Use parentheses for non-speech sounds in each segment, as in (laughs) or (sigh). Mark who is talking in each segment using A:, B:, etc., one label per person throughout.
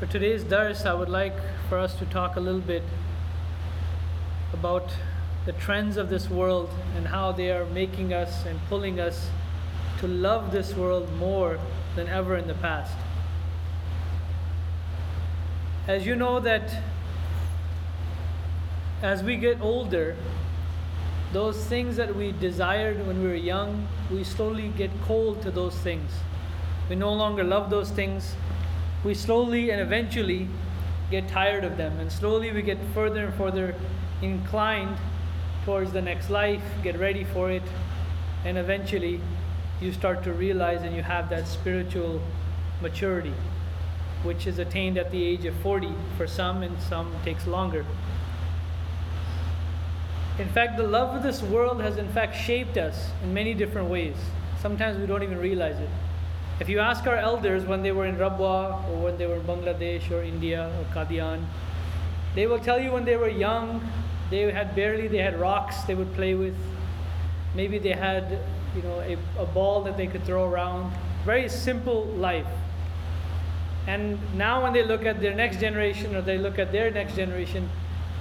A: For today's dars, I would like for us to talk a little bit about the trends of this world and how they are making us and pulling us to love this world more than ever in the past. As you know that as we get older, those things that we desired when we were young, we slowly get cold to those things. We no longer love those things we slowly and eventually get tired of them. And slowly we get further and further inclined towards the next life, get ready for it, and eventually you start to realize and you have that spiritual maturity, which is attained at the age of 40 for some, and some takes longer. In fact, the love of this world has in fact shaped us in many different ways. Sometimes we don't even realize it. If you ask our elders when they were in Rabwah or when they were in Bangladesh or India or Qadian, they will tell you when they were young, they had barely, they had rocks they would play with. Maybe they had, you know, a, a ball that they could throw around. Very simple life. And now when they look at their next generation or they look at their next generation,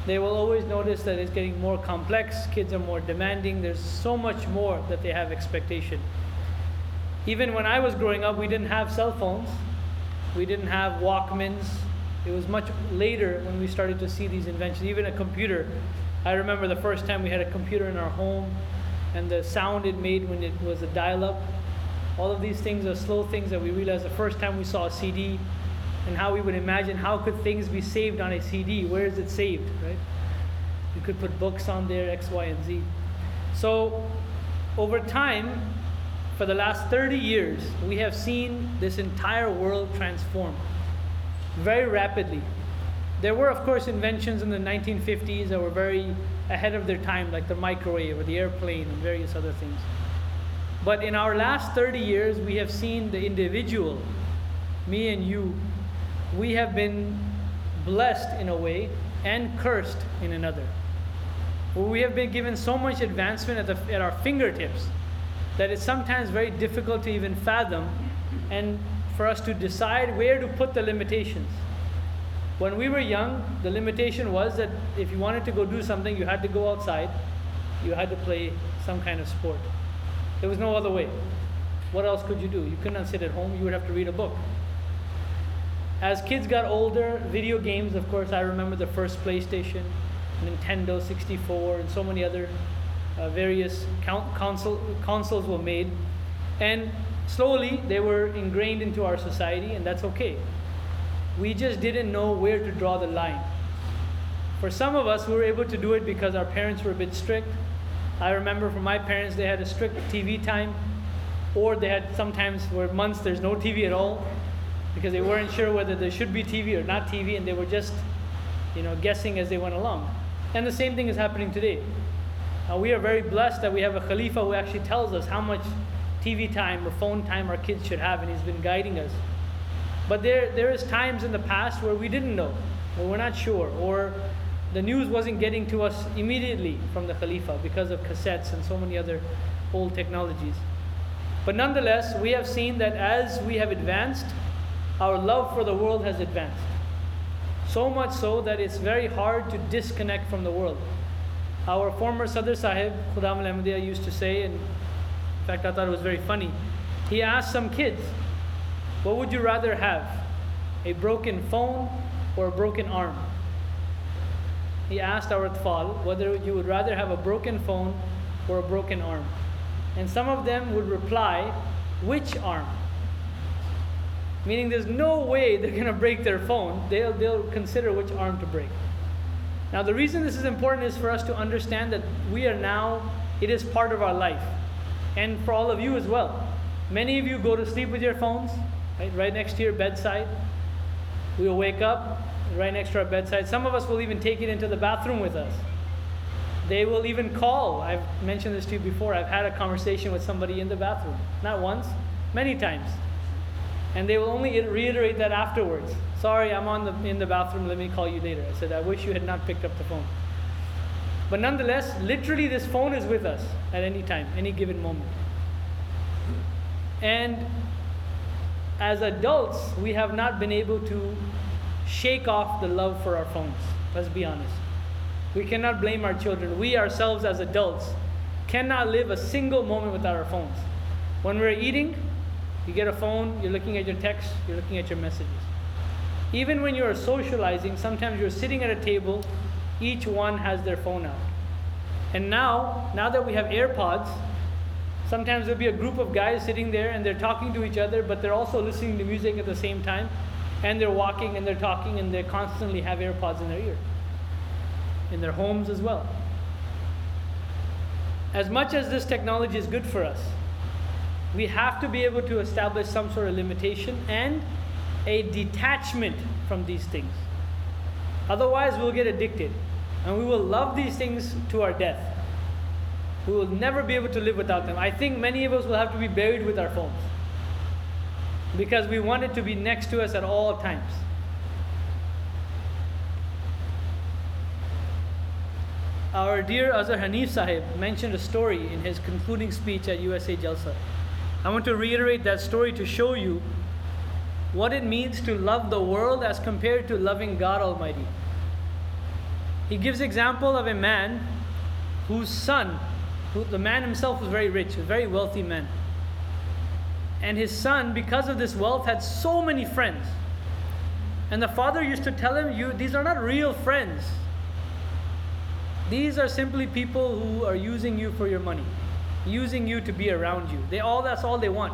A: they will always notice that it's getting more complex. Kids are more demanding. There's so much more that they have expectation. Even when I was growing up, we didn't have cell phones, we didn't have Walkmans. It was much later when we started to see these inventions, even a computer. I remember the first time we had a computer in our home and the sound it made when it was a dial up. All of these things are slow things that we realized the first time we saw a CD and how we would imagine how could things be saved on a CD? Where is it saved, right? You could put books on there, X, Y, and Z. So over time, for the last 30 years, we have seen this entire world transform very rapidly. There were, of course, inventions in the 1950s that were very ahead of their time, like the microwave or the airplane and various other things. But in our last 30 years, we have seen the individual, me and you, we have been blessed in a way and cursed in another. We have been given so much advancement at, the, at our fingertips that it's sometimes very difficult to even fathom and for us to decide where to put the limitations. When we were young, the limitation was that if you wanted to go do something, you had to go outside, you had to play some kind of sport. There was no other way. What else could you do? You couldn't sit at home, you would have to read a book. As kids got older, video games, of course, I remember the first PlayStation, Nintendo 64, and so many other uh, various console, consoles were made. And slowly they were ingrained into our society, and that's okay. We just didn't know where to draw the line. For some of us, we were able to do it because our parents were a bit strict. I remember for my parents, they had a strict TV time, or they had sometimes where months there's no TV at all because they weren't sure whether there should be TV or not TV, and they were just, you know, guessing as they went along. And the same thing is happening today. Uh, we are very blessed that we have a Khalifa who actually tells us how much TV time or phone time our kids should have, and he's been guiding us. But there, there is times in the past where we didn't know, or we're not sure, or the news wasn't getting to us immediately from the Khalifa because of cassettes and so many other old technologies. But nonetheless, we have seen that as we have advanced, our love for the world has advanced. So much so that it's very hard to disconnect from the world. Our former Sadr Sahib, Khudam al Ahmadiyya, used to say, and in fact, I thought it was very funny. He asked some kids, What would you rather have? A broken phone or a broken arm? He asked our Tfal whether you would rather have a broken phone or a broken arm. And some of them would reply, Which arm? Meaning there's no way they're going to break their phone. They'll, they'll consider which arm to break. Now, the reason this is important is for us to understand that we are now, it is part of our life. And for all of you as well. Many of you go to sleep with your phones, right, right next to your bedside. We will wake up right next to our bedside. Some of us will even take it into the bathroom with us. They will even call. I've mentioned this to you before. I've had a conversation with somebody in the bathroom. Not once, many times. And they will only reiterate that afterwards. Sorry, I'm on the, in the bathroom, let me call you later. I said, I wish you had not picked up the phone. But nonetheless, literally, this phone is with us at any time, any given moment. And as adults, we have not been able to shake off the love for our phones. Let's be honest. We cannot blame our children. We ourselves, as adults, cannot live a single moment without our phones. When we're eating, you get a phone, you're looking at your texts, you're looking at your messages. Even when you're socializing, sometimes you're sitting at a table, each one has their phone out. And now, now that we have AirPods, sometimes there'll be a group of guys sitting there and they're talking to each other, but they're also listening to music at the same time. And they're walking and they're talking and they constantly have AirPods in their ear. In their homes as well. As much as this technology is good for us, we have to be able to establish some sort of limitation and a detachment from these things. Otherwise, we'll get addicted and we will love these things to our death. We will never be able to live without them. I think many of us will have to be buried with our phones because we want it to be next to us at all times. Our dear Azhar Haneef Sahib mentioned a story in his concluding speech at USA Jalsa. I want to reiterate that story to show you what it means to love the world as compared to loving God Almighty. He gives example of a man whose son, who, the man himself was very rich, a very wealthy man. And his son, because of this wealth, had so many friends. And the father used to tell him, you, These are not real friends. These are simply people who are using you for your money, using you to be around you. They all that's all they want.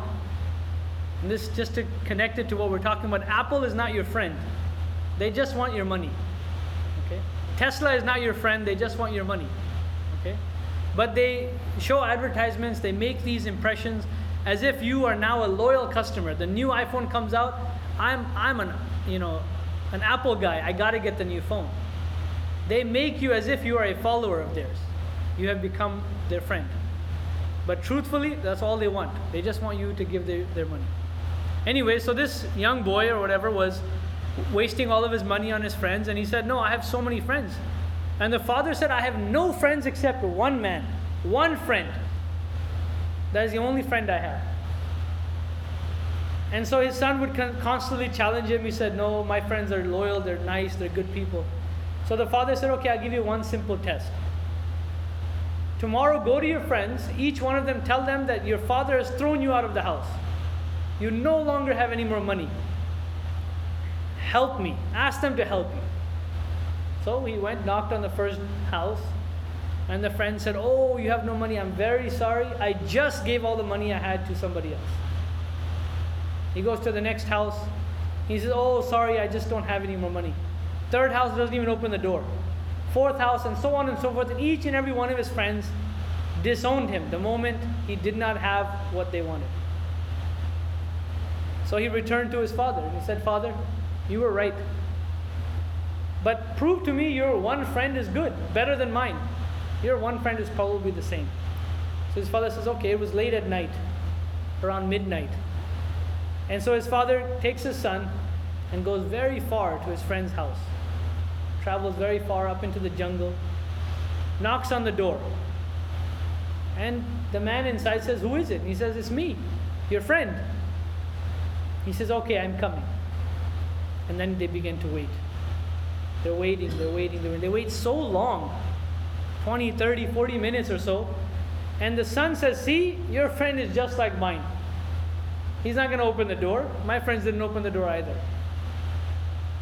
A: And this just to connect it to what we're talking about. Apple is not your friend. They just want your money. Okay? Tesla is not your friend, they just want your money. Okay? But they show advertisements, they make these impressions as if you are now a loyal customer. The new iPhone comes out, I'm I'm an you know an Apple guy. I got to get the new phone. They make you as if you are a follower of theirs. You have become their friend. But truthfully, that's all they want. They just want you to give their, their money. Anyway, so this young boy or whatever was wasting all of his money on his friends, and he said, No, I have so many friends. And the father said, I have no friends except one man, one friend. That is the only friend I have. And so his son would constantly challenge him. He said, No, my friends are loyal, they're nice, they're good people. So the father said, Okay, I'll give you one simple test. Tomorrow, go to your friends, each one of them tell them that your father has thrown you out of the house. You no longer have any more money. Help me. Ask them to help you. So he went, knocked on the first house, and the friend said, Oh, you have no money. I'm very sorry. I just gave all the money I had to somebody else. He goes to the next house. He says, Oh, sorry, I just don't have any more money. Third house doesn't even open the door. Fourth house, and so on and so forth. And each and every one of his friends disowned him the moment he did not have what they wanted. So he returned to his father and he said, Father, you were right. But prove to me your one friend is good, better than mine. Your one friend is probably the same. So his father says, Okay, it was late at night, around midnight. And so his father takes his son and goes very far to his friend's house, travels very far up into the jungle, knocks on the door. And the man inside says, Who is it? And he says, It's me, your friend. He says, Okay, I'm coming. And then they begin to wait. They're waiting, they're waiting, they're waiting. They wait so long 20, 30, 40 minutes or so. And the son says, See, your friend is just like mine. He's not going to open the door. My friends didn't open the door either.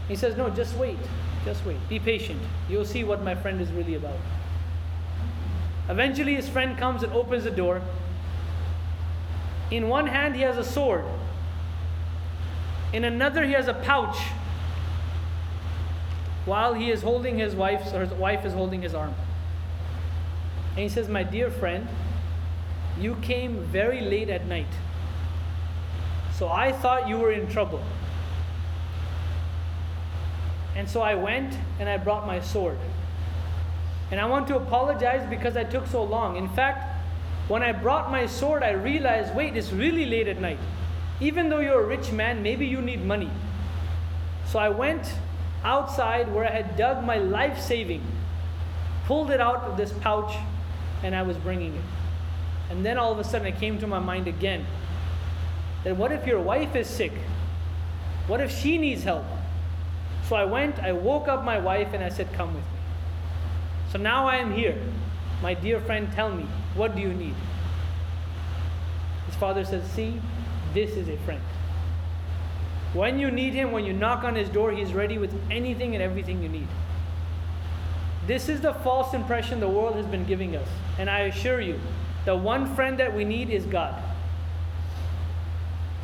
A: He says, No, just wait. Just wait. Be patient. You'll see what my friend is really about. Eventually, his friend comes and opens the door. In one hand, he has a sword. In another, he has a pouch. While he is holding his wife's, or his wife is holding his arm. And he says, My dear friend, you came very late at night. So I thought you were in trouble. And so I went and I brought my sword. And I want to apologize because I took so long. In fact, when I brought my sword, I realized wait, it's really late at night. Even though you're a rich man, maybe you need money. So I went outside where I had dug my life saving, pulled it out of this pouch, and I was bringing it. And then all of a sudden it came to my mind again that what if your wife is sick? What if she needs help? So I went, I woke up my wife, and I said, Come with me. So now I am here. My dear friend, tell me, what do you need? His father says, See, this is a friend. When you need him, when you knock on his door, he's ready with anything and everything you need. This is the false impression the world has been giving us. And I assure you, the one friend that we need is God.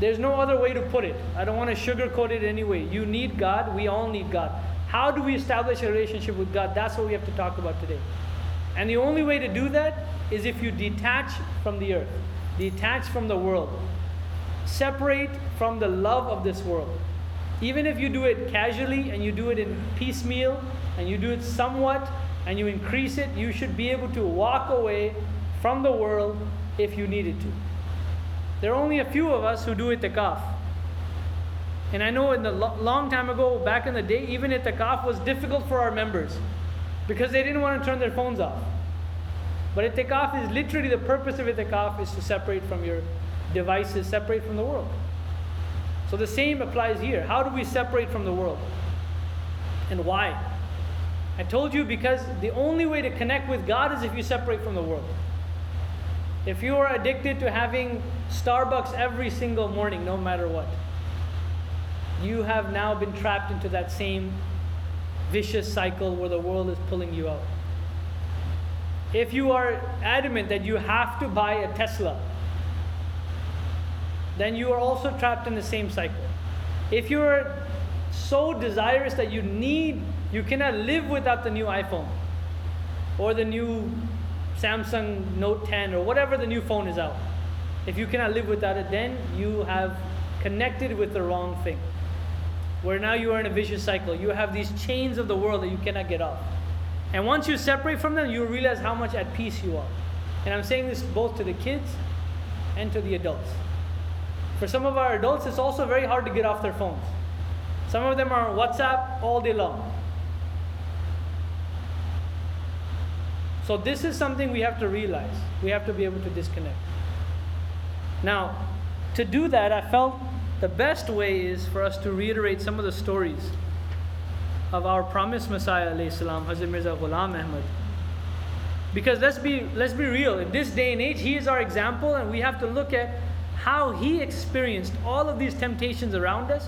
A: There's no other way to put it. I don't want to sugarcoat it anyway. You need God. We all need God. How do we establish a relationship with God? That's what we have to talk about today. And the only way to do that is if you detach from the earth, detach from the world, separate from the love of this world. Even if you do it casually and you do it in piecemeal and you do it somewhat and you increase it, you should be able to walk away from the world if you needed to. There are only a few of us who do itikaf. And I know in the lo- long time ago, back in the day, even itikaf was difficult for our members because they didn't want to turn their phones off. But itikaf is literally the purpose of itikaf is to separate from your devices, separate from the world. So the same applies here. How do we separate from the world? And why? I told you because the only way to connect with God is if you separate from the world. If you are addicted to having Starbucks every single morning, no matter what, you have now been trapped into that same vicious cycle where the world is pulling you out. If you are adamant that you have to buy a Tesla, then you are also trapped in the same cycle. If you are so desirous that you need, you cannot live without the new iPhone or the new Samsung Note 10 or whatever the new phone is out. If you cannot live without it, then you have connected with the wrong thing. Where now you are in a vicious cycle. You have these chains of the world that you cannot get off. And once you separate from them, you realize how much at peace you are. And I'm saying this both to the kids and to the adults. For some of our adults, it's also very hard to get off their phones. Some of them are on WhatsApp all day long. So, this is something we have to realize. We have to be able to disconnect. Now, to do that, I felt the best way is for us to reiterate some of the stories of our promised Messiah, salam, Hazrat Mirza Ghulam Ahmad. Because let's be, let's be real, in this day and age, he is our example, and we have to look at how he experienced all of these temptations around us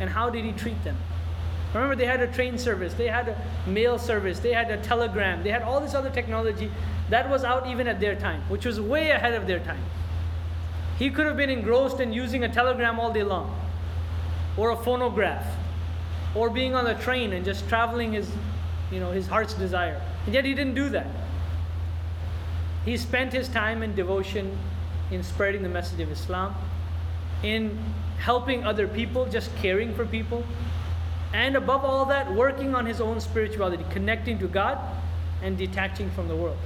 A: and how did he treat them. Remember, they had a train service, they had a mail service, they had a telegram, they had all this other technology that was out even at their time, which was way ahead of their time. He could have been engrossed in using a telegram all day long, or a phonograph, or being on a train and just traveling his, you know, his heart's desire. And yet he didn't do that. He spent his time in devotion in spreading the message of Islam, in helping other people, just caring for people, and above all that, working on his own spirituality, connecting to God and detaching from the world.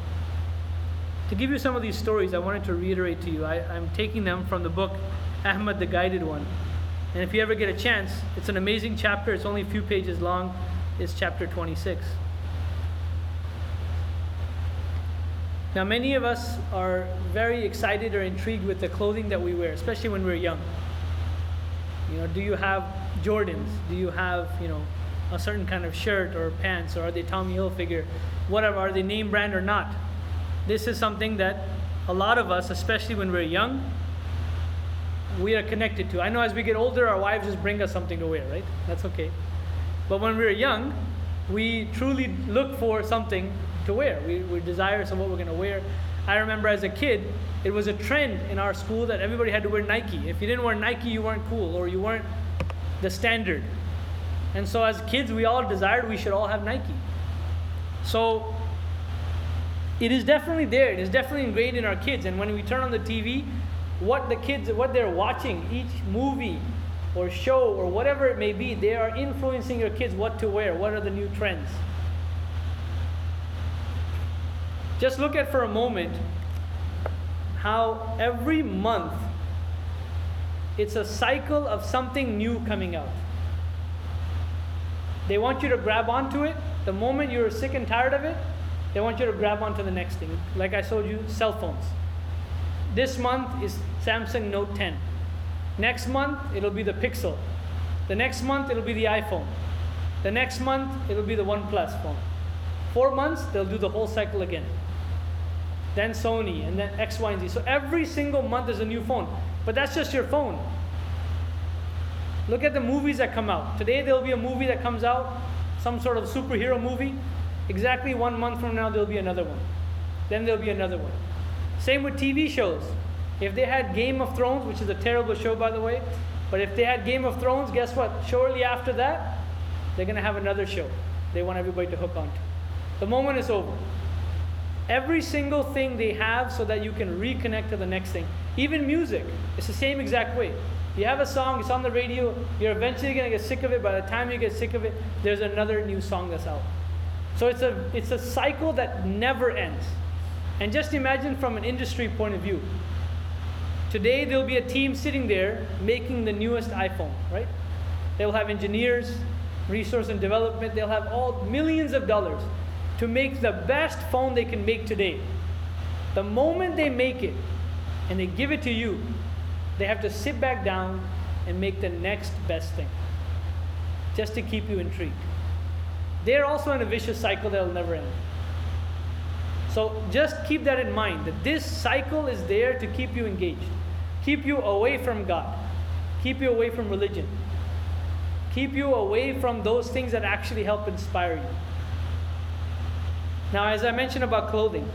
A: To give you some of these stories, I wanted to reiterate to you. I, am taking them from the book Ahmad the Guided One. And if you ever get a chance, it's an amazing chapter. It's only a few pages long. It's chapter 26. Now, many of us are very excited or intrigued with the clothing that we wear, especially when we're young. You know, do you have Jordans? Do you have, you know, a certain kind of shirt or pants, or are they Tommy Hilfiger? Whatever, are they name brand or not? This is something that a lot of us, especially when we're young, we are connected to. I know as we get older, our wives just bring us something to wear, right? That's okay. But when we're young, we truly look for something to wear. We, we're desirous of what we're going to wear. I remember as a kid, it was a trend in our school that everybody had to wear Nike. If you didn't wear Nike, you weren't cool or you weren't the standard. And so as kids, we all desired we should all have Nike. So it is definitely there. It is definitely ingrained in our kids. And when we turn on the TV, what the kids, what they're watching, each movie or show or whatever it may be, they are influencing your kids what to wear, what are the new trends. Just look at for a moment how every month it's a cycle of something new coming out. They want you to grab onto it. The moment you're sick and tired of it, they want you to grab onto the next thing. Like I told you, cell phones. This month is Samsung Note 10. Next month, it'll be the Pixel. The next month, it'll be the iPhone. The next month, it'll be the OnePlus phone. Four months, they'll do the whole cycle again. Then Sony, and then X, Y, and Z. So every single month is a new phone. But that's just your phone. Look at the movies that come out. Today, there'll be a movie that comes out, some sort of superhero movie. Exactly one month from now, there'll be another one. Then there'll be another one. Same with TV shows. If they had Game of Thrones, which is a terrible show, by the way, but if they had Game of Thrones, guess what? Shortly after that, they're going to have another show they want everybody to hook onto. The moment is over. Every single thing they have so that you can reconnect to the next thing. Even music, it's the same exact way. You have a song, it's on the radio, you're eventually going to get sick of it. By the time you get sick of it, there's another new song that's out. So it's a, it's a cycle that never ends. And just imagine from an industry point of view. Today, there'll be a team sitting there making the newest iPhone, right? They'll have engineers, resource and development, they'll have all millions of dollars to make the best phone they can make today. The moment they make it and they give it to you, they have to sit back down and make the next best thing just to keep you intrigued. They're also in a vicious cycle that will never end. So just keep that in mind that this cycle is there to keep you engaged, keep you away from God, keep you away from religion, keep you away from those things that actually help inspire you. Now, as I mentioned about clothing,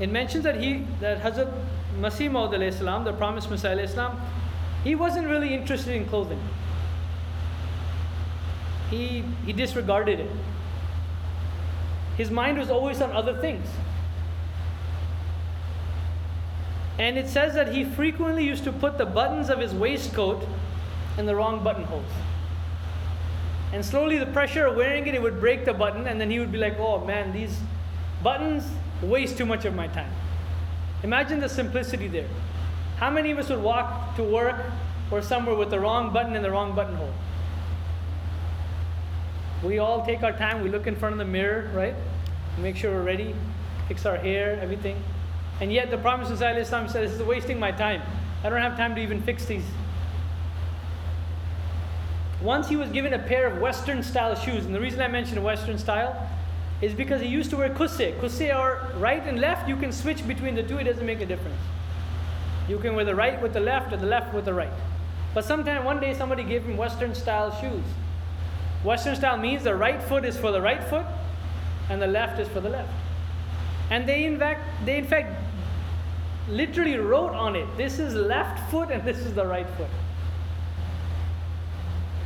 A: it mentions that he that Hazrat Masih Maud the promised Messiah he wasn't really interested in clothing. He he disregarded it. His mind was always on other things. And it says that he frequently used to put the buttons of his waistcoat in the wrong buttonholes. And slowly, the pressure of wearing it, it would break the button, and then he would be like, oh man, these buttons waste too much of my time. Imagine the simplicity there. How many of us would walk to work or somewhere with the wrong button in the wrong buttonhole? We all take our time, we look in front of the mirror, right? Make sure we're ready, fix our hair, everything. And yet the Prophet Islam said, This is wasting my time. I don't have time to even fix these. Once he was given a pair of Western style shoes, and the reason I mention Western style is because he used to wear kusse. Kusse are right and left, you can switch between the two, it doesn't make a difference. You can wear the right with the left or the left with the right. But sometime one day somebody gave him Western style shoes. Western style means the right foot is for the right foot and the left is for the left. And they in fact they in fact literally wrote on it, this is left foot and this is the right foot.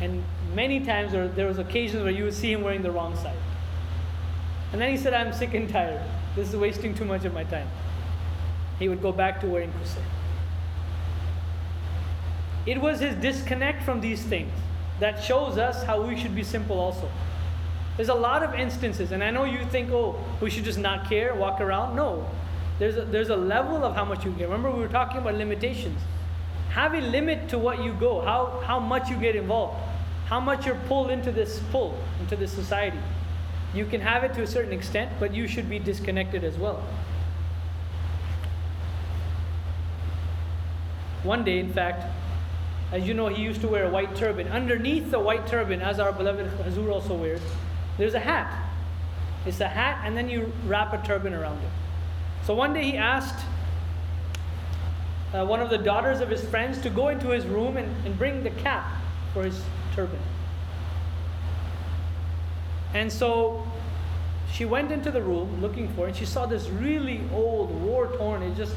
A: And many times there, there was occasions where you would see him wearing the wrong side. And then he said, I'm sick and tired. This is wasting too much of my time. He would go back to wearing kusse. It was his disconnect from these things that shows us how we should be simple also. There's a lot of instances, and I know you think, oh, we should just not care, walk around. No, there's a, there's a level of how much you get. Remember, we were talking about limitations. Have a limit to what you go, how, how much you get involved, how much you're pulled into this pull, into this society. You can have it to a certain extent, but you should be disconnected as well. One day, in fact, as you know, he used to wear a white turban. Underneath the white turban, as our beloved Hazur also wears, there's a hat. It's a hat, and then you wrap a turban around it. So one day he asked uh, one of the daughters of his friends to go into his room and, and bring the cap for his turban. And so she went into the room looking for it, and she saw this really old, war torn, it's just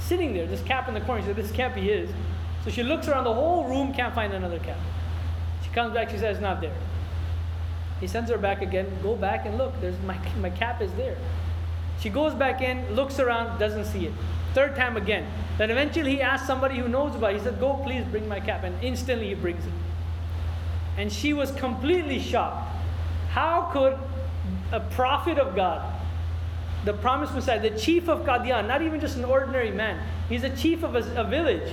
A: sitting there, this cap in the corner. She said, This can't be his. So she looks around the whole room, can't find another cap. She comes back, she says, not there. He sends her back again, go back and look, there's my, my cap is there. She goes back in, looks around, doesn't see it. Third time again. Then eventually he asks somebody who knows about it. He said, Go, please bring my cap. And instantly he brings it. And she was completely shocked. How could a prophet of God, the promised Messiah, the chief of Qadian, not even just an ordinary man, he's a chief of a, a village.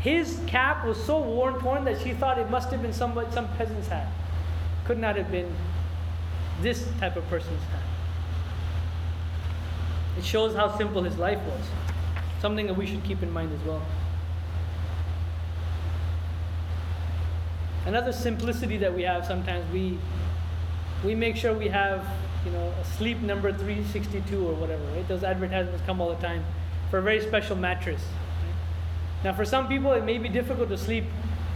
A: His cap was so worn, torn that she thought it must have been somebody, some peasant's hat. Could not have been this type of person's hat. It shows how simple his life was. Something that we should keep in mind as well. Another simplicity that we have sometimes we we make sure we have you know a sleep number 362 or whatever. Right? Those advertisements come all the time for a very special mattress. Now, for some people, it may be difficult to sleep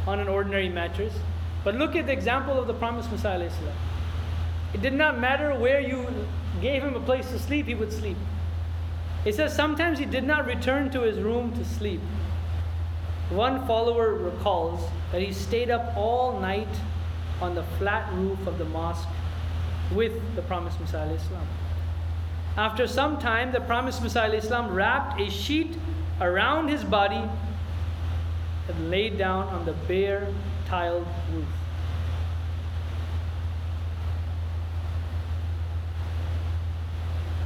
A: on an ordinary mattress, but look at the example of the promised Messiah. It did not matter where you gave him a place to sleep; he would sleep. It says sometimes he did not return to his room to sleep. One follower recalls that he stayed up all night on the flat roof of the mosque with the promised Messiah. After some time, the promised Messiah wrapped a sheet around his body and laid down on the bare tiled roof.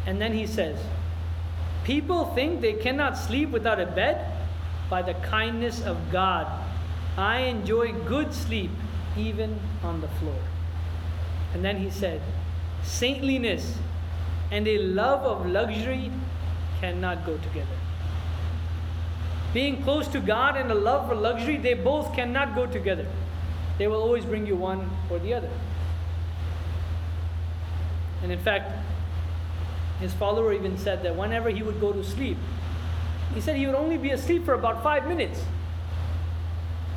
A: And then he says, People think they cannot sleep without a bed? By the kindness of God, I enjoy good sleep even on the floor. And then he said, Saintliness and a love of luxury cannot go together. Being close to God and a love for luxury, they both cannot go together. They will always bring you one or the other. And in fact, his follower even said that whenever he would go to sleep, he said he would only be asleep for about five minutes.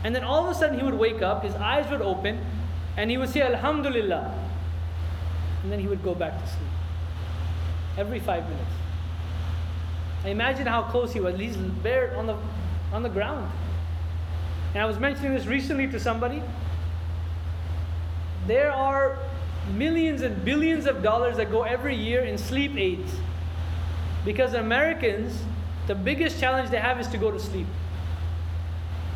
A: And then all of a sudden he would wake up, his eyes would open, and he would say, Alhamdulillah. And then he would go back to sleep. Every five minutes. Imagine how close he was. He's there on the, on the ground. And I was mentioning this recently to somebody. There are millions and billions of dollars that go every year in sleep aids. Because Americans, the biggest challenge they have is to go to sleep.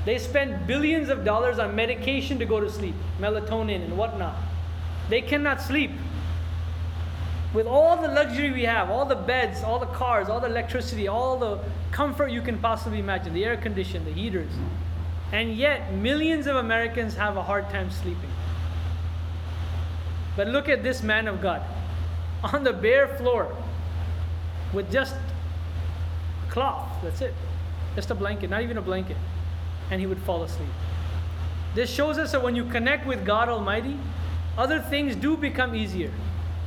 A: They spend billions of dollars on medication to go to sleep, melatonin and whatnot. They cannot sleep. With all the luxury we have, all the beds, all the cars, all the electricity, all the comfort you can possibly imagine, the air condition, the heaters. And yet, millions of Americans have a hard time sleeping. But look at this man of God (laughs) on the bare floor with just a cloth. That's it. Just a blanket, not even a blanket. And he would fall asleep. This shows us that when you connect with God Almighty, other things do become easier.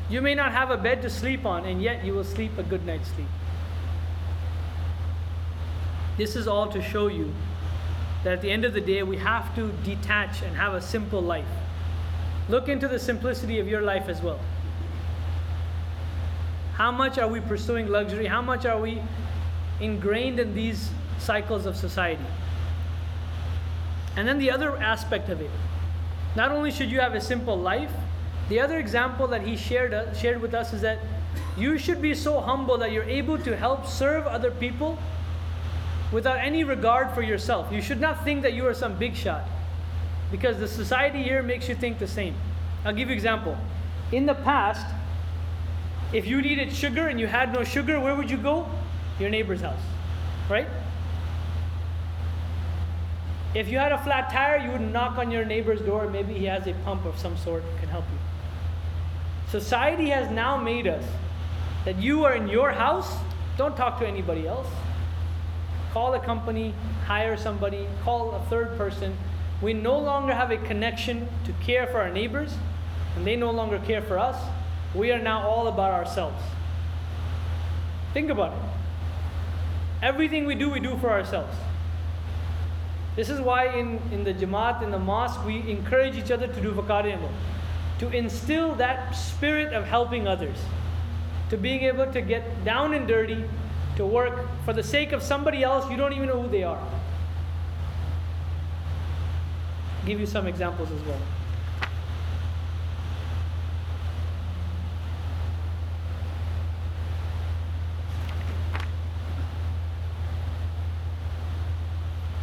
A: You may not have a bed to sleep on, and yet you will sleep a good night's sleep. This is all to show you that at the end of the day, we have to detach and have a simple life. Look into the simplicity of your life as well. How much are we pursuing luxury? How much are we ingrained in these cycles of society? And then the other aspect of it not only should you have a simple life, the other example that he shared, uh, shared with us is that you should be so humble that you're able to help serve other people without any regard for yourself. You should not think that you are some big shot because the society here makes you think the same. I'll give you an example. In the past, if you needed sugar and you had no sugar, where would you go? Your neighbor's house, right? If you had a flat tire, you would knock on your neighbor's door. Maybe he has a pump of some sort that can help you. Society has now made us that you are in your house, don't talk to anybody else. Call a company, hire somebody, call a third person, we no longer have a connection to care for our neighbors, and they no longer care for us. We are now all about ourselves. Think about it. Everything we do, we do for ourselves. This is why in, in the Jamaat, in the mosque, we encourage each other to do vakar to instill that spirit of helping others, to being able to get down and dirty, to work for the sake of somebody else, you don't even know who they are give you some examples as well.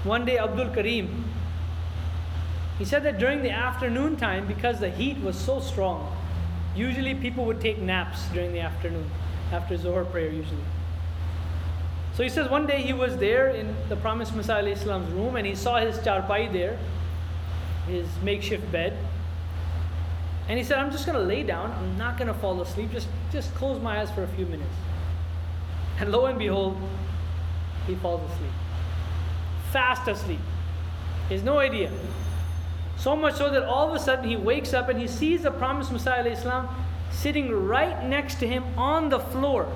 A: One day, Abdul Karim, he said that during the afternoon time, because the heat was so strong, usually people would take naps during the afternoon, after Zohar prayer, usually. So he says one day he was there in the Promised Messiah Islam's room and he saw his charpai there his makeshift bed. And he said, I'm just going to lay down. I'm not going to fall asleep. Just, just close my eyes for a few minutes. And lo and behold, he falls asleep. Fast asleep. He has no idea. So much so that all of a sudden he wakes up and he sees the promised Messiah Islam sitting right next to him on the floor.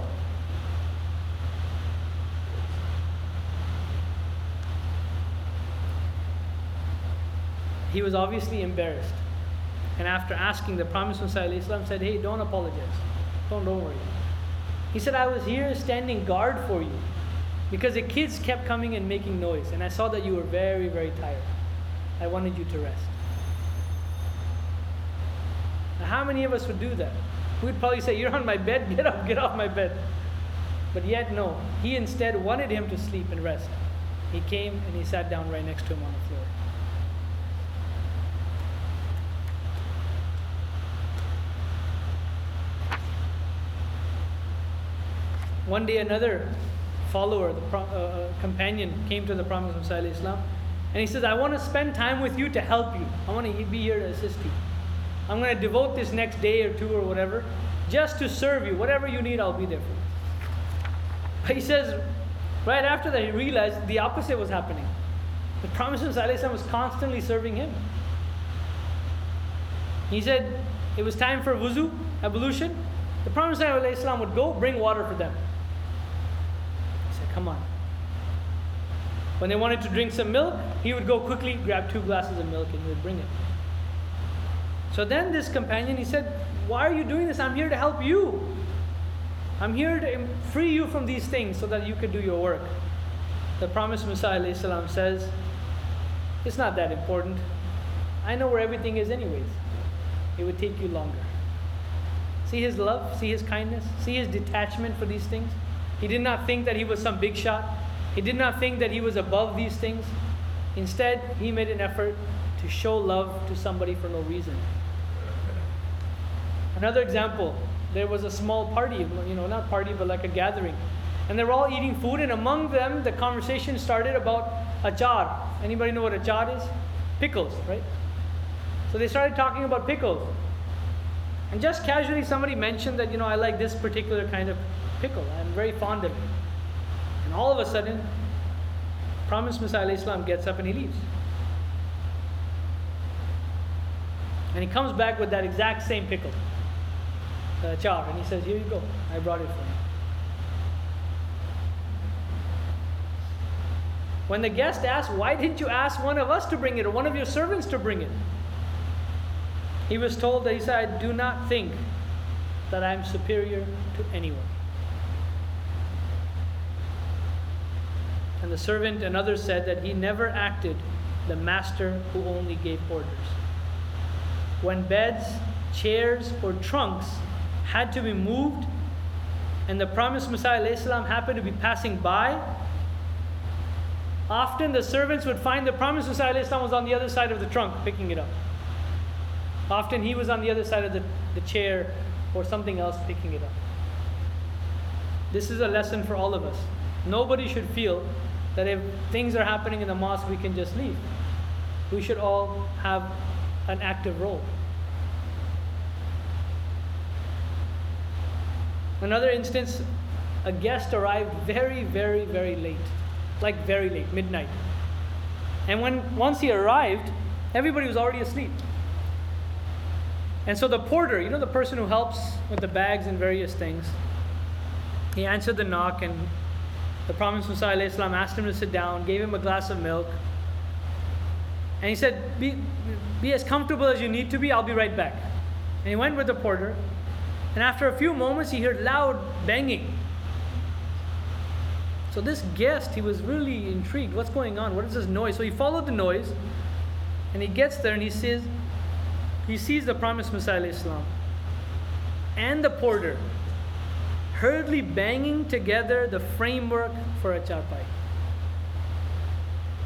A: He was obviously embarrassed. And after asking, the promised Messiah Islam said, Hey, don't apologize. Don't, don't worry. He said, I was here standing guard for you because the kids kept coming and making noise, and I saw that you were very, very tired. I wanted you to rest. How many of us would do that? We'd probably say, You're on my bed, (laughs) get up, get off my bed. But yet, no. He instead wanted him to sleep and rest. He came and he sat down right next to him on the floor. One day, another follower, the pro- uh, uh, companion, came to the Prophet and he says, I want to spend time with you to help you. I want to be here to assist you. I'm going to devote this next day or two or whatever just to serve you. Whatever you need, I'll be there for you. But he says, right after that, he realized the opposite was happening. The Prophet was constantly serving him. He said it was time for wuzu, ablution. The Prophet would go bring water for them. He said, Come on. When they wanted to drink some milk, he would go quickly grab two glasses of milk and he would bring it. So then this companion, he said, Why are you doing this? I'm here to help you. I'm here to free you from these things so that you could do your work. The promised Messiah says, It's not that important. I know where everything is, anyways. It would take you longer. See his love, see his kindness, see his detachment for these things. He did not think that he was some big shot. He did not think that he was above these things. Instead, he made an effort to show love to somebody for no reason. Another example, there was a small party, you know, not party, but like a gathering. And they were all eating food, and among them, the conversation started about achar. Anybody know what achar is? Pickles, right? So they started talking about pickles. And just casually, somebody mentioned that, you know, I like this particular kind of pickle. I'm very fond of it. And all of a sudden, Promised Messiah Islam gets up and he leaves. And he comes back with that exact same pickle, uh, char, and he says, Here you go, I brought it for you. When the guest asked, Why didn't you ask one of us to bring it or one of your servants to bring it? He was told that he said, I do not think that I am superior to anyone. And the servant and others said that he never acted the master who only gave orders. When beds, chairs, or trunks had to be moved, and the promised Messiah happened to be passing by, often the servants would find the promised Messiah was on the other side of the trunk picking it up. Often he was on the other side of the, the chair or something else picking it up. This is a lesson for all of us. Nobody should feel that if things are happening in the mosque, we can just leave. We should all have an active role. Another instance, a guest arrived very, very, very late, like very late, midnight. And when once he arrived, everybody was already asleep. And so the porter, you know, the person who helps with the bags and various things, he answered the knock and the Prophet Islam asked him to sit down, gave him a glass of milk, and he said, be, be as comfortable as you need to be, I'll be right back. And he went with the porter, and after a few moments, he heard loud banging. So this guest, he was really intrigued. What's going on? What is this noise? So he followed the noise, and he gets there and he says, he sees the promised Messiah Islam and the porter hurriedly banging together the framework for a charpai.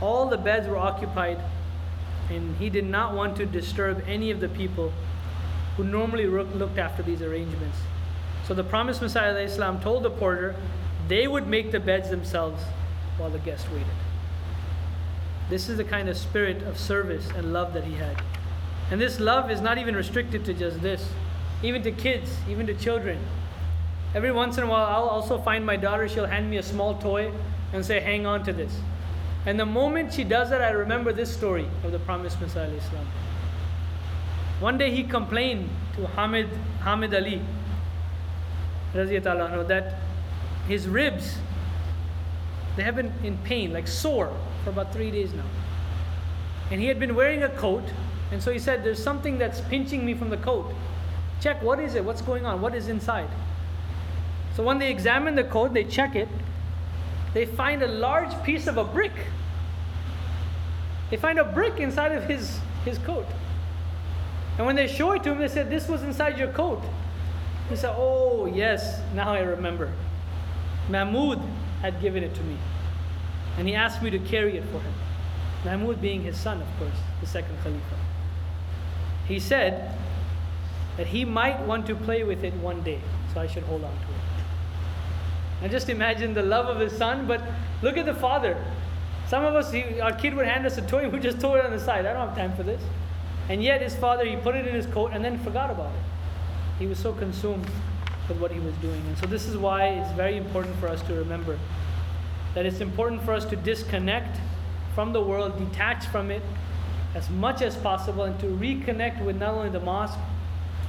A: All the beds were occupied, and he did not want to disturb any of the people who normally looked after these arrangements. So the promised Messiah Islam told the porter they would make the beds themselves while the guest waited. This is the kind of spirit of service and love that he had. And this love is not even restricted to just this, even to kids, even to children. Every once in a while, I'll also find my daughter, she'll hand me a small toy and say, Hang on to this. And the moment she does that, I remember this story of the promised Messiah. Islam. One day he complained to Hamid, Hamid Ali that his ribs they have been in pain, like sore, for about three days now. And he had been wearing a coat, and so he said, There's something that's pinching me from the coat. Check, what is it? What's going on? What is inside? So when they examine the coat, they check it, they find a large piece of a brick. They find a brick inside of his, his coat. And when they show it to him, they said, This was inside your coat. He said, Oh, yes, now I remember. Mahmud had given it to me. And he asked me to carry it for him. Mahmud being his son, of course, the second Khalifa. He said that he might want to play with it one day, so I should hold on to it. And just imagine the love of his son, but look at the father. Some of us, he, our kid would hand us a toy, (laughs) we just throw it on the side. I don't have time for this. And yet, his father, he put it in his coat and then forgot about it. He was so consumed with what he was doing. And so, this is why it's very important for us to remember that it's important for us to disconnect from the world, detach from it as much as possible, and to reconnect with not only the mosque,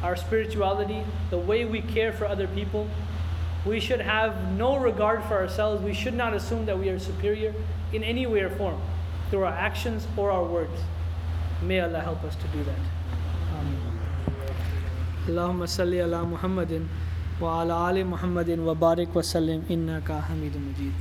A: our spirituality, the way we care for other people. We should have no regard for ourselves. We should not assume that we are superior in any way or form through our actions or our words. May Allah help us to do that. Amen. Allahumma salli ala Muhammadin wa ala ali Muhammadin wa barik wa sallim innaka hamidun majid.